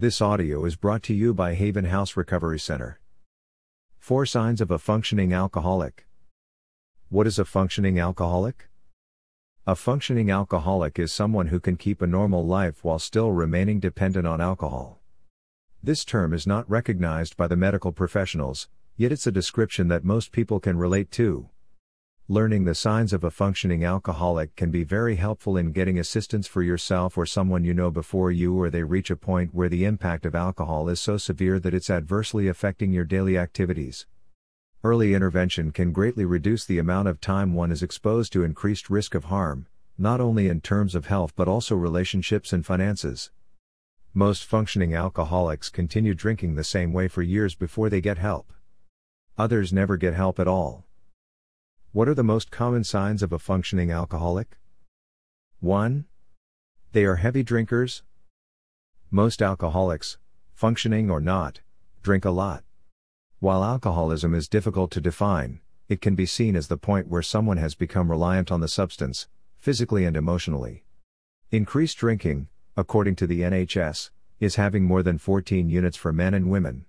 This audio is brought to you by Haven House Recovery Center. Four signs of a functioning alcoholic. What is a functioning alcoholic? A functioning alcoholic is someone who can keep a normal life while still remaining dependent on alcohol. This term is not recognized by the medical professionals, yet it's a description that most people can relate to. Learning the signs of a functioning alcoholic can be very helpful in getting assistance for yourself or someone you know before you or they reach a point where the impact of alcohol is so severe that it's adversely affecting your daily activities. Early intervention can greatly reduce the amount of time one is exposed to increased risk of harm, not only in terms of health but also relationships and finances. Most functioning alcoholics continue drinking the same way for years before they get help. Others never get help at all. What are the most common signs of a functioning alcoholic? 1. They are heavy drinkers. Most alcoholics, functioning or not, drink a lot. While alcoholism is difficult to define, it can be seen as the point where someone has become reliant on the substance, physically and emotionally. Increased drinking, according to the NHS, is having more than 14 units for men and women.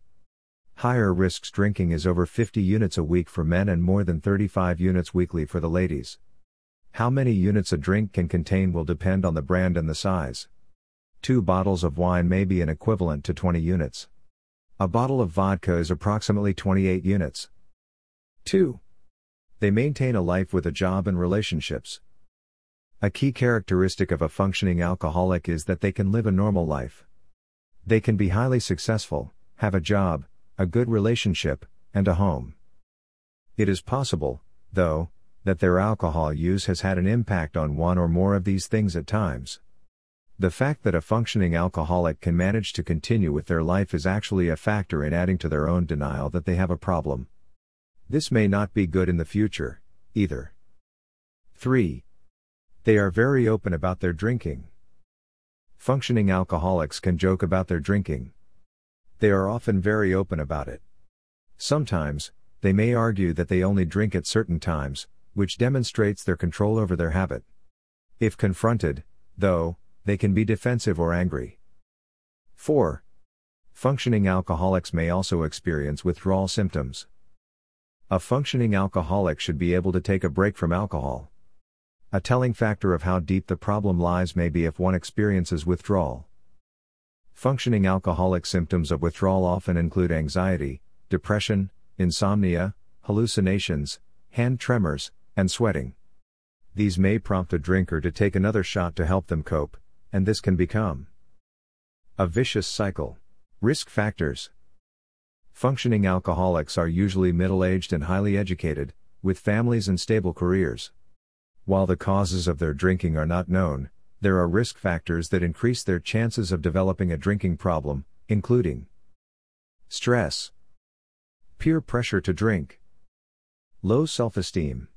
Higher risks drinking is over 50 units a week for men and more than 35 units weekly for the ladies. How many units a drink can contain will depend on the brand and the size. Two bottles of wine may be an equivalent to 20 units. A bottle of vodka is approximately 28 units. 2. They maintain a life with a job and relationships. A key characteristic of a functioning alcoholic is that they can live a normal life. They can be highly successful, have a job, a good relationship, and a home. It is possible, though, that their alcohol use has had an impact on one or more of these things at times. The fact that a functioning alcoholic can manage to continue with their life is actually a factor in adding to their own denial that they have a problem. This may not be good in the future, either. 3. They are very open about their drinking. Functioning alcoholics can joke about their drinking, they are often very open about it. Sometimes, they may argue that they only drink at certain times, which demonstrates their control over their habit. If confronted, though, they can be defensive or angry. 4. Functioning alcoholics may also experience withdrawal symptoms. A functioning alcoholic should be able to take a break from alcohol. A telling factor of how deep the problem lies may be if one experiences withdrawal. Functioning alcoholic symptoms of withdrawal often include anxiety, depression, insomnia, hallucinations, hand tremors, and sweating. These may prompt a drinker to take another shot to help them cope, and this can become a vicious cycle. Risk factors Functioning alcoholics are usually middle aged and highly educated, with families and stable careers. While the causes of their drinking are not known, there are risk factors that increase their chances of developing a drinking problem, including stress, peer pressure to drink, low self esteem,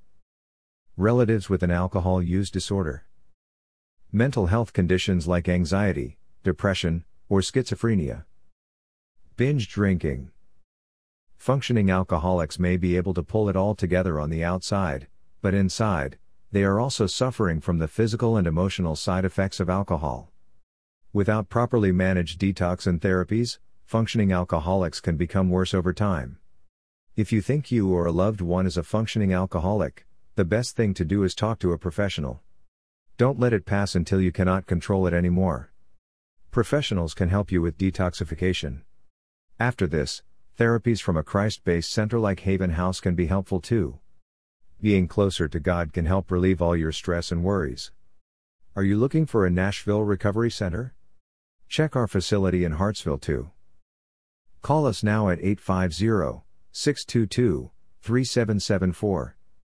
relatives with an alcohol use disorder, mental health conditions like anxiety, depression, or schizophrenia, binge drinking. Functioning alcoholics may be able to pull it all together on the outside, but inside, they are also suffering from the physical and emotional side effects of alcohol. Without properly managed detox and therapies, functioning alcoholics can become worse over time. If you think you or a loved one is a functioning alcoholic, the best thing to do is talk to a professional. Don't let it pass until you cannot control it anymore. Professionals can help you with detoxification. After this, therapies from a Christ based center like Haven House can be helpful too. Being closer to God can help relieve all your stress and worries. Are you looking for a Nashville Recovery Center? Check our facility in Hartsville too. Call us now at 850 622 3774.